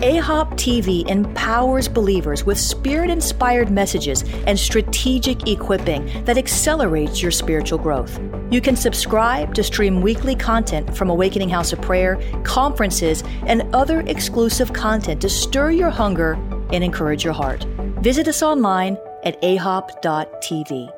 AHOP TV empowers believers with spirit inspired messages and strategic equipping that accelerates your spiritual growth. You can subscribe to stream weekly content from Awakening House of Prayer, conferences, and other exclusive content to stir your hunger and encourage your heart. Visit us online at ahop.tv.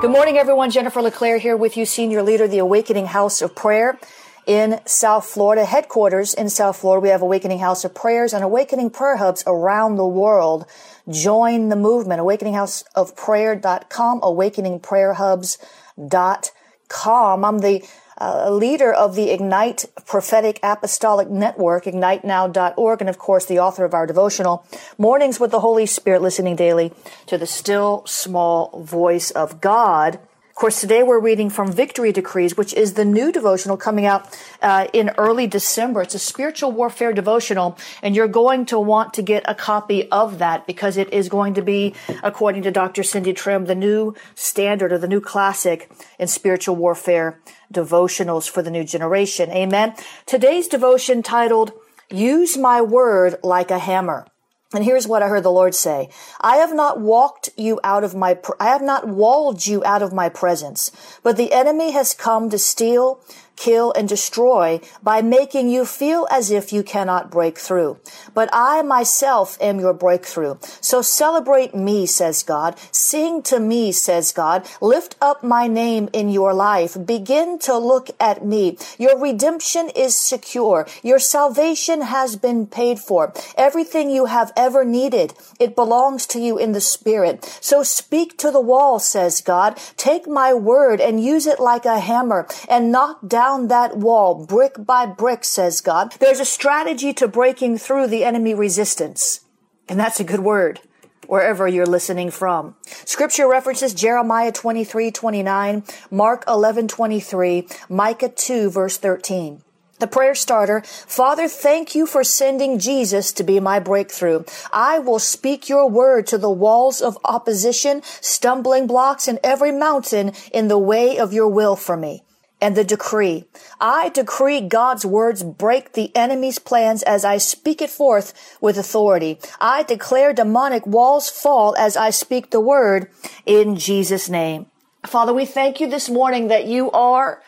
Good morning, everyone. Jennifer LeClaire here with you, Senior Leader the Awakening House of Prayer in South Florida, headquarters in South Florida. We have Awakening House of Prayers and Awakening Prayer Hubs around the world. Join the movement. AwakeningHouseOfPrayer.com, AwakeningPrayerHubs.com. I'm the uh, leader of the Ignite Prophetic Apostolic Network, ignitenow.org, and of course the author of our devotional, Mornings with the Holy Spirit, listening daily to the still small voice of God. Of course, today we're reading from Victory Decrees, which is the new devotional coming out uh, in early December. It's a spiritual warfare devotional, and you're going to want to get a copy of that because it is going to be, according to Dr. Cindy Trimm, the new standard or the new classic in spiritual warfare devotionals for the new generation. Amen. Today's devotion titled, Use My Word Like a Hammer. And here's what I heard the Lord say. I have not walked you out of my, I have not walled you out of my presence, but the enemy has come to steal, kill, and destroy by making you feel as if you cannot break through. But I myself am your breakthrough. So celebrate me, says God. Sing to me, says God. Lift up my name in your life. Begin to look at me. Your redemption is secure. Your salvation has been paid for. Everything you have ever needed, it belongs to you in the spirit. So speak to the wall, says God. Take my word and use it like a hammer and knock down down that wall brick by brick, says God. There's a strategy to breaking through the enemy resistance. And that's a good word wherever you're listening from. Scripture references Jeremiah 23, 29, Mark 11, 23, Micah 2, verse 13. The prayer starter, Father, thank you for sending Jesus to be my breakthrough. I will speak your word to the walls of opposition, stumbling blocks, and every mountain in the way of your will for me and the decree. I decree God's words break the enemy's plans as I speak it forth with authority. I declare demonic walls fall as I speak the word in Jesus' name. Father, we thank you this morning that you are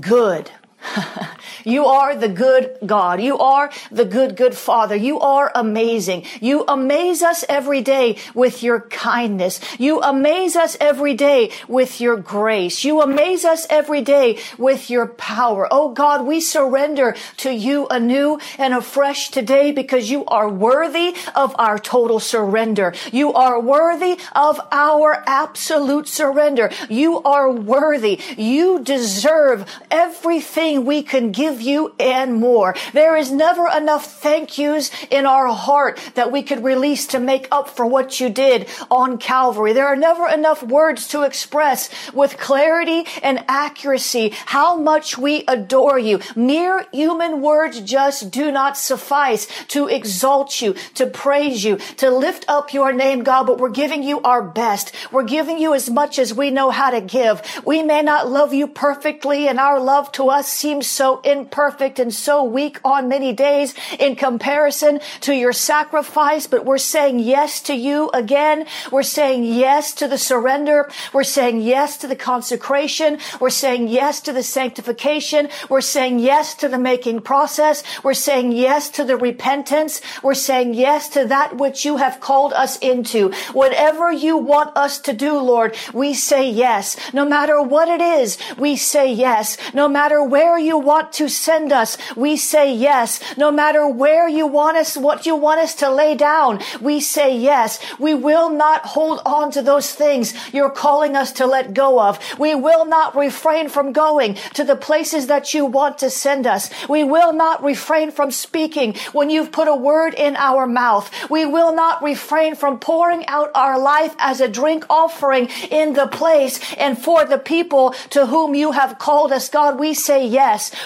good. you are the good God. You are the good, good Father. You are amazing. You amaze us every day with your kindness. You amaze us every day with your grace. You amaze us every day with your power. Oh God, we surrender to you anew and afresh today because you are worthy of our total surrender. You are worthy of our absolute surrender. You are worthy. You deserve everything we can give you and more. There is never enough thank yous in our heart that we could release to make up for what you did on Calvary. There are never enough words to express with clarity and accuracy how much we adore you. Mere human words just do not suffice to exalt you, to praise you, to lift up your name, God, but we're giving you our best. We're giving you as much as we know how to give. We may not love you perfectly and our love to us seems so imperfect and so weak on many days in comparison to your sacrifice, but we're saying yes to you again. We're saying yes to the surrender. We're saying yes to the consecration. We're saying yes to the sanctification. We're saying yes to the making process. We're saying yes to the repentance. We're saying yes to that which you have called us into. Whatever you want us to do, Lord, we say yes. No matter what it is, we say yes. No matter where you want to send us, we say yes. No matter where you want us, what you want us to lay down, we say yes. We will not hold on to those things you're calling us to let go of. We will not refrain from going to the places that you want to send us. We will not refrain from speaking when you've put a word in our mouth. We will not refrain from pouring out our life as a drink offering in the place and for the people to whom you have called us. God, we say yes.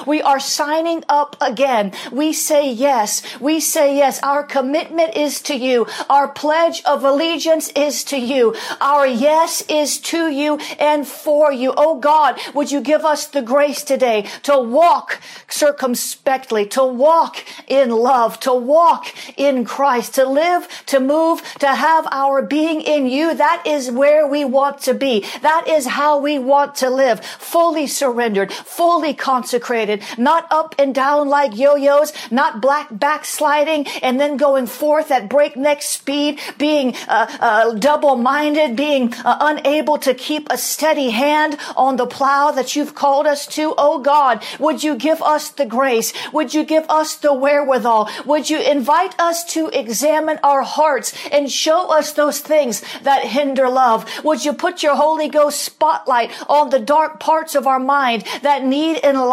We are signing up again. We say yes. We say yes. Our commitment is to you. Our pledge of allegiance is to you. Our yes is to you and for you. Oh God, would you give us the grace today to walk circumspectly, to walk in love, to walk in Christ, to live, to move, to have our being in you. That is where we want to be. That is how we want to live. Fully surrendered, fully consecrated, not up and down like yo-yos, not black backsliding and then going forth at breakneck speed, being uh, uh, double-minded, being uh, unable to keep a steady hand on the plow that you've called us to. Oh God, would you give us the grace? Would you give us the wherewithal? Would you invite us to examine our hearts and show us those things that hinder love? Would you put your Holy Ghost spotlight on the dark parts of our mind that need enlightenment?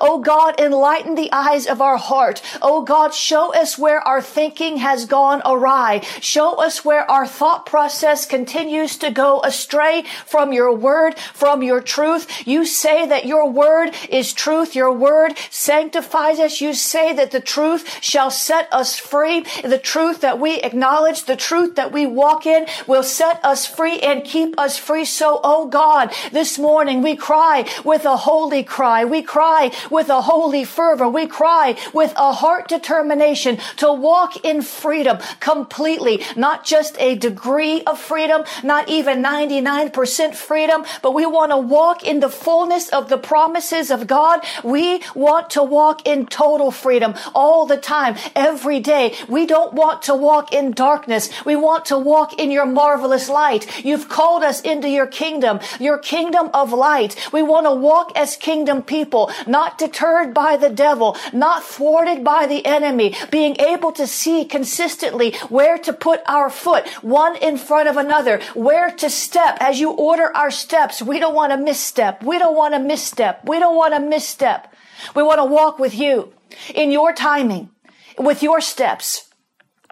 Oh God, enlighten the eyes of our heart. Oh God, show us where our thinking has gone awry. Show us where our thought process continues to go astray from your word, from your truth. You say that your word is truth. Your word sanctifies us. You say that the truth shall set us free. The truth that we acknowledge, the truth that we walk in will set us free and keep us free. So, oh God, this morning we cry with a holy cry. We cry with a holy fervor. We cry with a heart determination to walk in freedom completely, not just a degree of freedom, not even 99% freedom, but we want to walk in the fullness of the promises of God. We want to walk in total freedom all the time, every day. We don't want to walk in darkness. We want to walk in your marvelous light. You've called us into your kingdom, your kingdom of light. We want to walk as kingdom people, not deterred by the devil, not thwarted by the enemy, being able to see consistently where to put our foot, one in front of another, where to step. As you order our steps, we don't want to misstep. We don't want to misstep. We don't want to misstep. We want to walk with you in your timing, with your steps.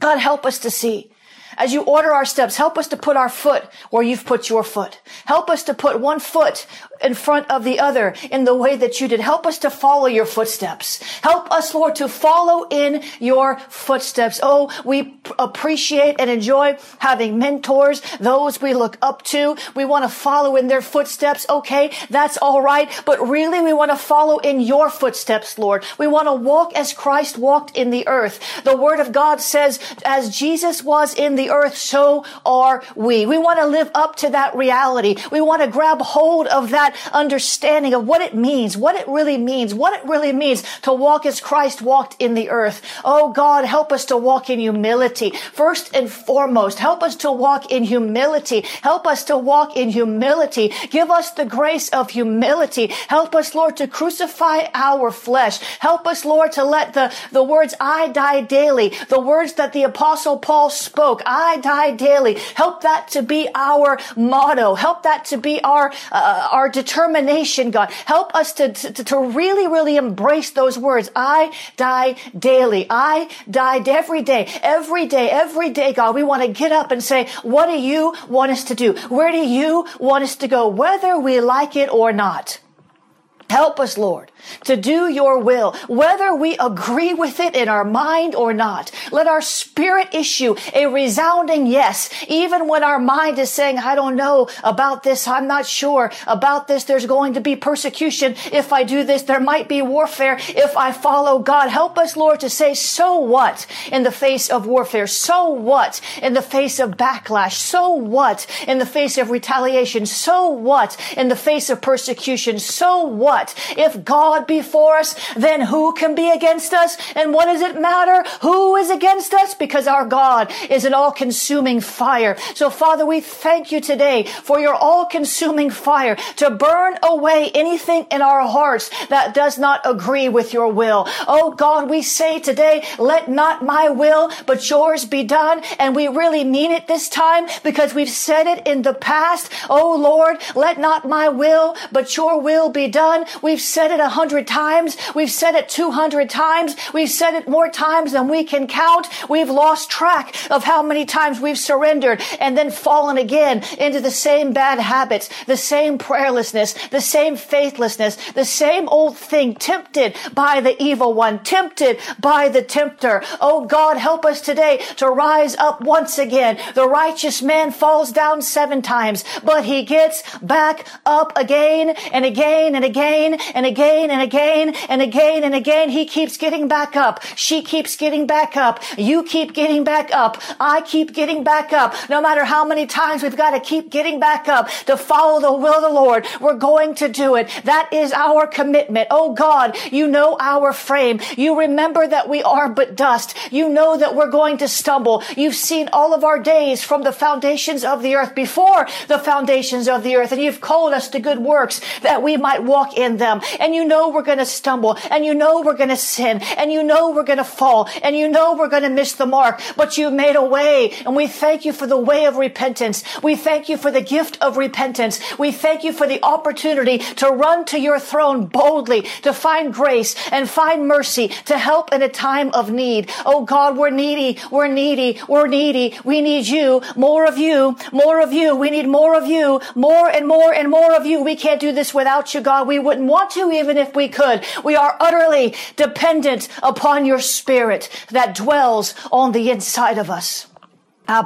God, help us to see. As you order our steps, help us to put our foot where you've put your foot. Help us to put one foot in front of the other in the way that you did. Help us to follow your footsteps. Help us, Lord, to follow in your footsteps. Oh, we appreciate and enjoy having mentors, those we look up to. We want to follow in their footsteps. Okay, that's all right. But really, we want to follow in your footsteps, Lord. We want to walk as Christ walked in the earth. The word of God says, as Jesus was in the earth, so are we. We want to live up to that reality. We want to grab hold of that understanding of what it means, what it really means, what it really means to walk as Christ walked in the earth. Oh God, help us to walk in humility. First and foremost, help us to walk in humility. Help us to walk in humility. Give us the grace of humility. Help us, Lord, to crucify our flesh. Help us, Lord, to let the, the words I die daily, the words that the apostle Paul spoke, I die daily. Help that to be our motto. Help that to be our, uh, our determination, God. Help us to, to, to really, really embrace those words. I die daily. I die every day, every day, every day, God. We want to get up and say, what do you want us to do? Where do you want us to go? Whether we like it or not. Help us, Lord to do your will, whether we agree with it in our mind or not. Let our spirit issue a resounding yes, even when our mind is saying, I don't know about this. I'm not sure about this. There's going to be persecution. If I do this, there might be warfare. If I follow God, help us, Lord, to say, so what in the face of warfare? So what in the face of backlash? So what in the face of retaliation? So what in the face of persecution? So what what? If God be for us, then who can be against us? And what does it matter? Who is against us? Because our God is an all-consuming fire. So Father, we thank you today for your all-consuming fire to burn away anything in our hearts that does not agree with your will. Oh God, we say today, let not my will, but yours be done. And we really mean it this time because we've said it in the past. Oh Lord, let not my will, but your will be done. We've said it a hundred times. We've said it 200 times. We've said it more times than we can count. We've lost track of how many times we've surrendered and then fallen again into the same bad habits, the same prayerlessness, the same faithlessness, the same old thing, tempted by the evil one, tempted by the tempter. Oh God, help us today to rise up once again. The righteous man falls down seven times, but he gets back up again and again and again and again and again and again and again. He keeps getting back up. She keeps getting back up. You keep getting back up. I keep getting back up. No matter how many times we've got to keep getting back up to follow the will of the Lord, we're going to do it. That is our commitment. Oh God, you know our frame. You remember that we are but dust. You know that we're going to stumble. You've seen all of our days from the foundations of the earth before the foundations of the earth. And you've called us to good works that we might walk in them. And you know we're going to stumble and you know we're going to sin and you know we're going to fall and you know we're going to miss the mark, but you've made a way. And we thank you for the way of repentance. We thank you for the gift of repentance. We thank you for the opportunity to run to your throne boldly, to find grace and find mercy, to help in a time of need. Oh God, we're needy. We're needy. We're needy. We need you. More of you. More of you. We need more of you. More and more and more of you. We can't do this without you, God. We wouldn't want to even if we could. We are utterly dependent upon your spirit that dwells on the inside of us. I'm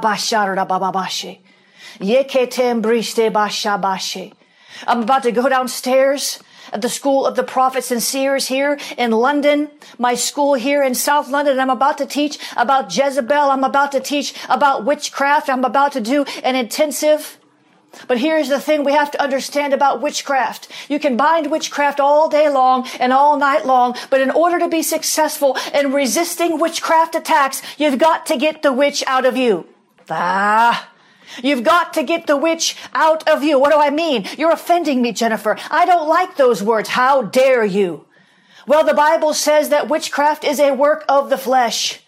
about to go downstairs at the school of the prophets and seers here in London, my school here in South London. I'm about to teach about Jezebel. I'm about to teach about witchcraft. I'm about to do an intensive. But here's the thing we have to understand about witchcraft. You can bind witchcraft all day long and all night long, but in order to be successful in resisting witchcraft attacks, you've got to get the witch out of you. Ah. You've got to get the witch out of you. What do I mean? You're offending me, Jennifer. I don't like those words. How dare you? Well, the Bible says that witchcraft is a work of the flesh.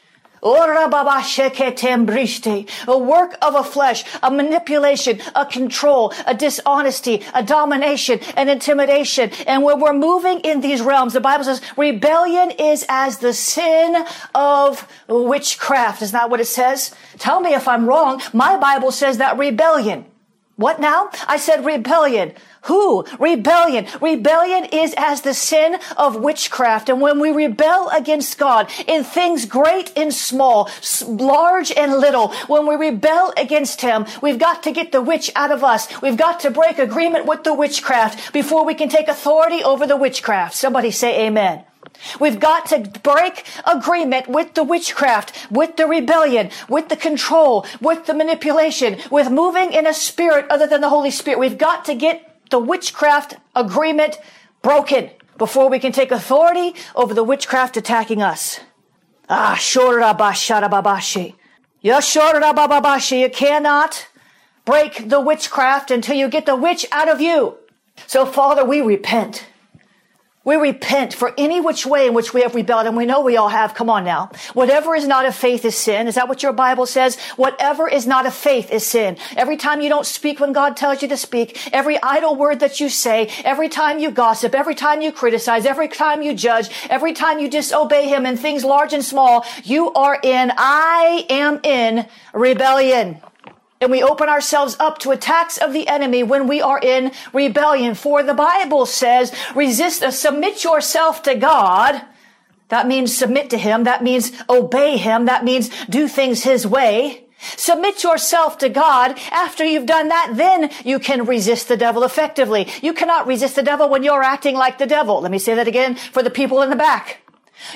A work of a flesh, a manipulation, a control, a dishonesty, a domination, an intimidation. And when we're moving in these realms, the Bible says rebellion is as the sin of witchcraft. Is that what it says? Tell me if I'm wrong. My Bible says that rebellion. What now? I said rebellion. Who? Rebellion. Rebellion is as the sin of witchcraft. And when we rebel against God in things great and small, large and little, when we rebel against Him, we've got to get the witch out of us. We've got to break agreement with the witchcraft before we can take authority over the witchcraft. Somebody say amen. We've got to break agreement with the witchcraft, with the rebellion, with the control, with the manipulation, with moving in a spirit other than the Holy Spirit. We've got to get the witchcraft agreement broken before we can take authority over the witchcraft attacking us. Ah, shorabasharababashi. Yashorabababashe. You cannot break the witchcraft until you get the witch out of you. So Father, we repent. We repent for any which way in which we have rebelled, and we know we all have. Come on now. Whatever is not of faith is sin. Is that what your Bible says? Whatever is not of faith is sin. Every time you don't speak when God tells you to speak, every idle word that you say, every time you gossip, every time you criticize, every time you judge, every time you disobey Him in things large and small, you are in, I am in rebellion and we open ourselves up to attacks of the enemy when we are in rebellion. For the Bible says, resist, uh, submit yourself to God. That means submit to Him. That means obey Him. That means do things His way. Submit yourself to God. After you've done that, then you can resist the devil effectively. You cannot resist the devil when you're acting like the devil. Let me say that again for the people in the back.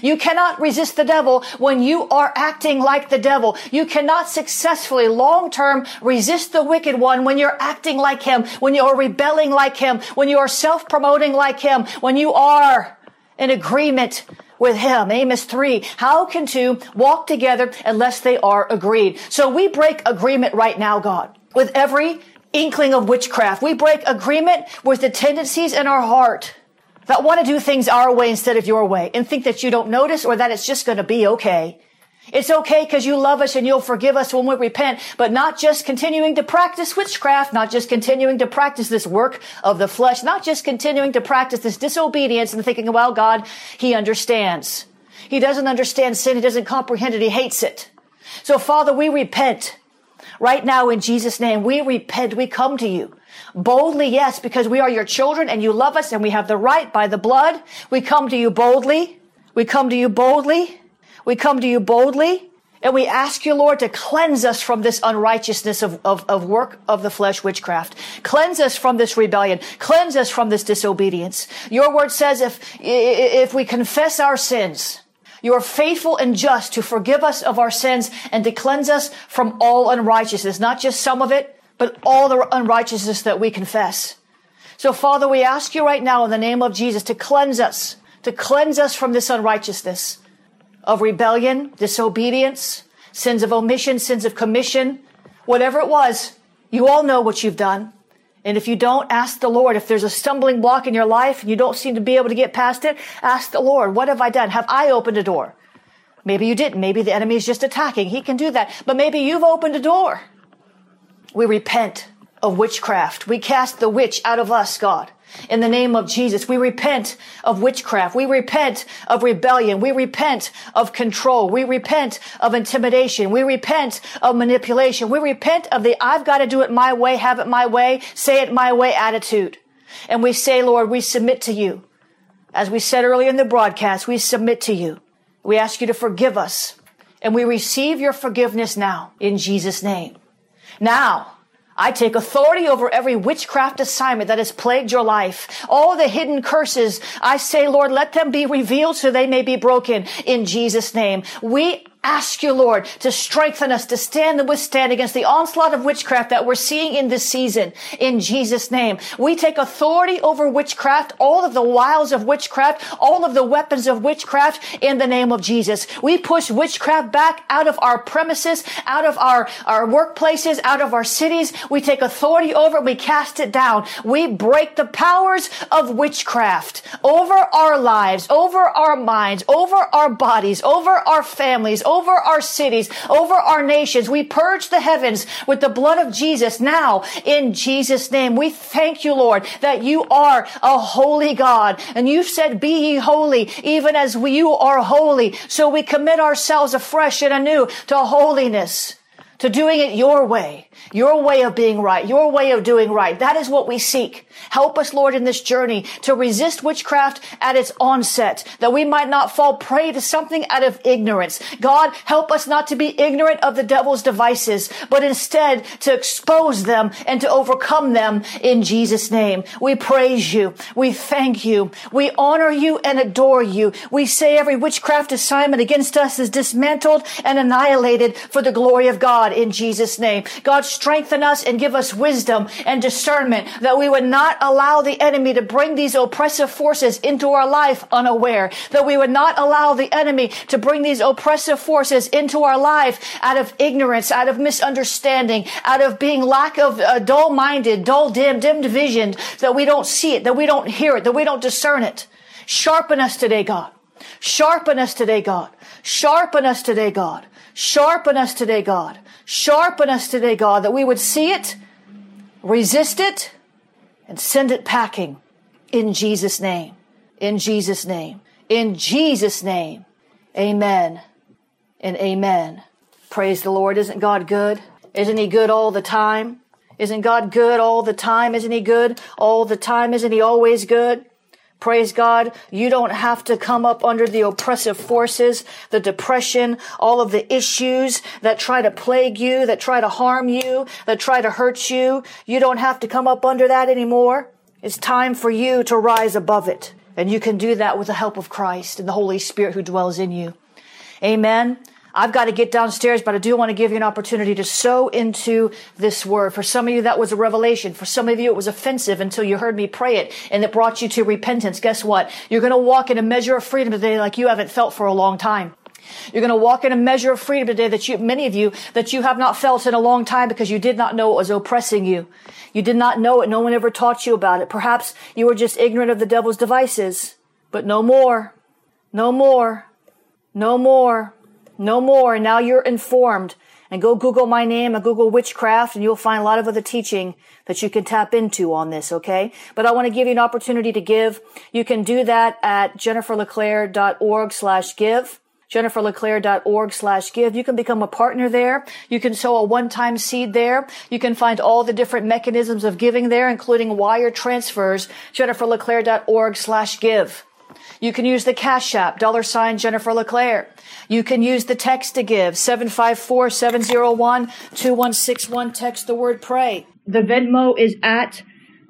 You cannot resist the devil when you are acting like the devil. You cannot successfully long term resist the wicked one when you're acting like him, when you are rebelling like him, when you are self promoting like him, when you are in agreement with him. Amos 3. How can two walk together unless they are agreed? So we break agreement right now, God, with every inkling of witchcraft. We break agreement with the tendencies in our heart that want to do things our way instead of your way and think that you don't notice or that it's just going to be okay. It's okay because you love us and you'll forgive us when we repent, but not just continuing to practice witchcraft, not just continuing to practice this work of the flesh, not just continuing to practice this disobedience and thinking, well, God, He understands. He doesn't understand sin. He doesn't comprehend it. He hates it. So Father, we repent right now in Jesus' name. We repent. We come to you. Boldly, yes, because we are your children and you love us and we have the right by the blood. We come to you boldly. We come to you boldly. We come to you boldly. And we ask you, Lord, to cleanse us from this unrighteousness of, of, of work of the flesh, witchcraft. Cleanse us from this rebellion. Cleanse us from this disobedience. Your word says if, if we confess our sins, you are faithful and just to forgive us of our sins and to cleanse us from all unrighteousness, not just some of it, but all the unrighteousness that we confess. So Father, we ask you right now in the name of Jesus to cleanse us, to cleanse us from this unrighteousness of rebellion, disobedience, sins of omission, sins of commission, whatever it was. You all know what you've done. And if you don't, ask the Lord. If there's a stumbling block in your life and you don't seem to be able to get past it, ask the Lord, what have I done? Have I opened a door? Maybe you didn't. Maybe the enemy is just attacking. He can do that. But maybe you've opened a door. We repent of witchcraft. We cast the witch out of us, God. In the name of Jesus, we repent of witchcraft. We repent of rebellion. We repent of control. We repent of intimidation. We repent of manipulation. We repent of the I've got to do it my way, have it my way, say it my way attitude. And we say, Lord, we submit to you. As we said earlier in the broadcast, we submit to you. We ask you to forgive us and we receive your forgiveness now in Jesus name. Now, I take authority over every witchcraft assignment that has plagued your life. All the hidden curses, I say, Lord, let them be revealed so they may be broken in Jesus' name. We ask you, Lord, to strengthen us to stand and withstand against the onslaught of witchcraft that we're seeing in this season. In Jesus' name, we take authority over witchcraft, all of the wiles of witchcraft, all of the weapons of witchcraft in the name of Jesus. We push witchcraft back out of our premises, out of our, our workplaces, out of our cities. We take authority over it. We cast it down. We break the powers of witchcraft over our lives, over our minds, over our bodies, over our families, over our cities, over our nations. We purge the heavens with the blood of Jesus now in Jesus name. We thank you, Lord, that you are a holy God and you've said, be ye holy even as we, you are holy. So we commit ourselves afresh and anew to holiness to doing it your way, your way of being right, your way of doing right. That is what we seek. Help us, Lord, in this journey to resist witchcraft at its onset, that we might not fall prey to something out of ignorance. God, help us not to be ignorant of the devil's devices, but instead to expose them and to overcome them in Jesus' name. We praise you. We thank you. We honor you and adore you. We say every witchcraft assignment against us is dismantled and annihilated for the glory of God in Jesus' name. God, strengthen us and give us wisdom and discernment that we would not allow the enemy to bring these oppressive forces into our life unaware, that we would not allow the enemy to bring these oppressive forces into our life out of ignorance, out of misunderstanding, out of being lack of uh, dull minded, dull dim, dimmed vision, that we don't see it, that we don't hear it, that we don't discern it. Sharpen us today, God. Sharpen us today, God. Sharpen us today, God. Sharpen us today, God. Sharpen us today, God, that we would see it, resist it, and send it packing in Jesus' name. In Jesus' name. In Jesus' name. Amen and amen. Praise the Lord. Isn't God good? Isn't He good all the time? Isn't God good all the time? Isn't He good all the time? Isn't He always good? Praise God. You don't have to come up under the oppressive forces, the depression, all of the issues that try to plague you, that try to harm you, that try to hurt you. You don't have to come up under that anymore. It's time for you to rise above it. And you can do that with the help of Christ and the Holy Spirit who dwells in you. Amen. I've got to get downstairs, but I do want to give you an opportunity to sow into this word. For some of you, that was a revelation. For some of you, it was offensive until you heard me pray it and it brought you to repentance. Guess what? You're going to walk in a measure of freedom today like you haven't felt for a long time. You're going to walk in a measure of freedom today that you, many of you, that you have not felt in a long time because you did not know it was oppressing you. You did not know it. No one ever taught you about it. Perhaps you were just ignorant of the devil's devices, but no more. No more. No more. No more. And now you're informed. And go Google my name and Google witchcraft and you'll find a lot of other teaching that you can tap into on this, okay? But I want to give you an opportunity to give. You can do that at jenniferleclaire.org slash give jenniferleclaire.org slash give. You can become a partner there. You can sow a one-time seed there. You can find all the different mechanisms of giving there, including wire transfers, jenniferleclaire.org slash give. You can use the Cash App, dollar sign Jennifer LeClaire. You can use the text to give, 754-701-2161. Text the word pray. The Venmo is at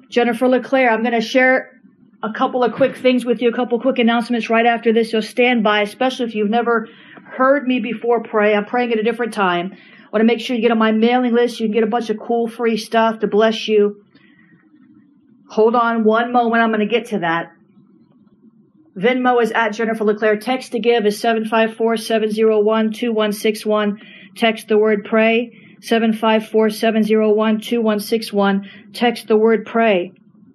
Jennifer LeClaire. I'm going to share a couple of quick things with you, a couple quick announcements right after this. So stand by, especially if you've never heard me before pray. I'm praying at a different time. I want to make sure you get on my mailing list. You can get a bunch of cool free stuff to bless you. Hold on one moment. I'm going to get to that. Venmo is at Jennifer LeClaire. Text to give is 754-701-2161. Text the word pray. 754-701-2161. Text the word pray.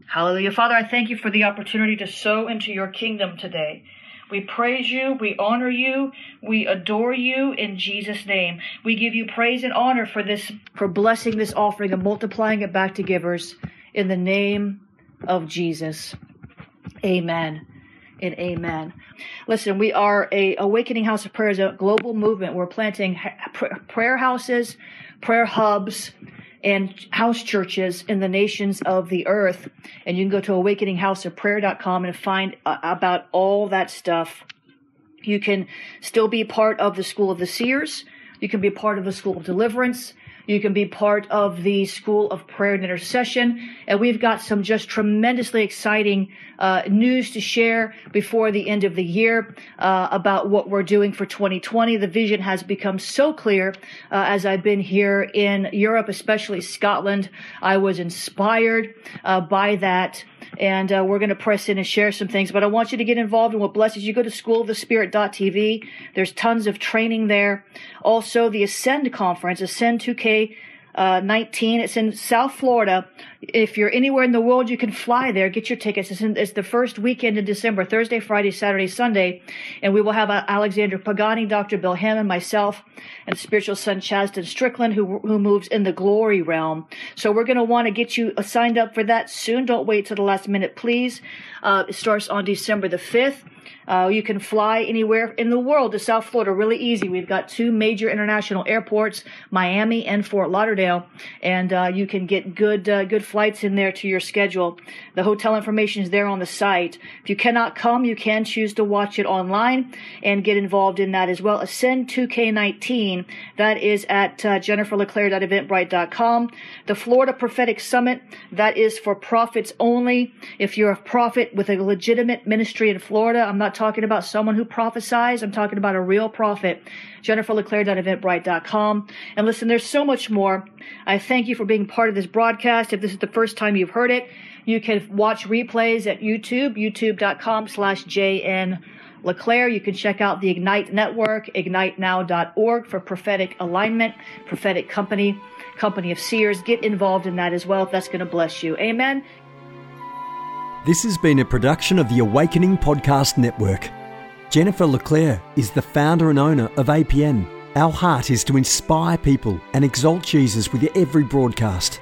Hallelujah. Father, I thank you for the opportunity to sow into your kingdom today. We praise you, we honor you, we adore you in Jesus' name. We give you praise and honor for this, for blessing this offering and multiplying it back to givers in the name of Jesus. Amen and amen. Listen, we are a Awakening House of Prayer is a global movement. We're planting prayer houses, prayer hubs, and house churches in the nations of the earth. And you can go to awakeninghouseofprayer.com and find uh, about all that stuff. You can still be part of the School of the Seers. You can be part of the School of Deliverance. You can be part of the School of Prayer and Intercession. And we've got some just tremendously exciting uh, news to share before the end of the year uh, about what we're doing for 2020. The vision has become so clear uh, as I've been here in Europe, especially Scotland. I was inspired uh, by that and uh, we're going to press in and share some things. But I want you to get involved in what blesses you. Go to schoolofthespirit.tv. There's tons of training there. Also, the Ascend conference, Ascend 2K uh, 19. It's in South Florida. If you're anywhere in the world, you can fly there, get your tickets. It's, in, it's the first weekend in December, Thursday, Friday, Saturday, Sunday. And we will have uh, Alexander Pagani, Dr. Bill Hamon, myself, and spiritual son Chaston Strickland, who, who moves in the glory realm. So we're going to want to get you uh, signed up for that soon. Don't wait till the last minute, please. Uh, it starts on December the 5th. Uh, you can fly anywhere in the world to South Florida really easy. We've got two major international airports, Miami and Fort Lauderdale, and uh, you can get good uh, good flights in there to your schedule. The hotel information is there on the site. If you cannot come, you can choose to watch it online and get involved in that as well. Ascend 2K19, that is at uh, jenniferleclaire.eventbrite.com. The Florida Prophetic Summit, that is for prophets only. If you're a prophet with a legitimate ministry in Florida, I'm not talking about someone who prophesies. I'm talking about a real prophet. JenniferLeClaire.eventbrite.com. And listen, there's so much more. I thank you for being part of this broadcast. If this is the first time you've heard it, you can watch replays at YouTube, youtube.com slash JN LeClaire. You can check out the Ignite Network, ignitenow.org for prophetic alignment, prophetic company, company of seers. Get involved in that as well if that's going to bless you. Amen. This has been a production of the Awakening Podcast Network. Jennifer LeClaire is the founder and owner of APN. Our heart is to inspire people and exalt Jesus with every broadcast.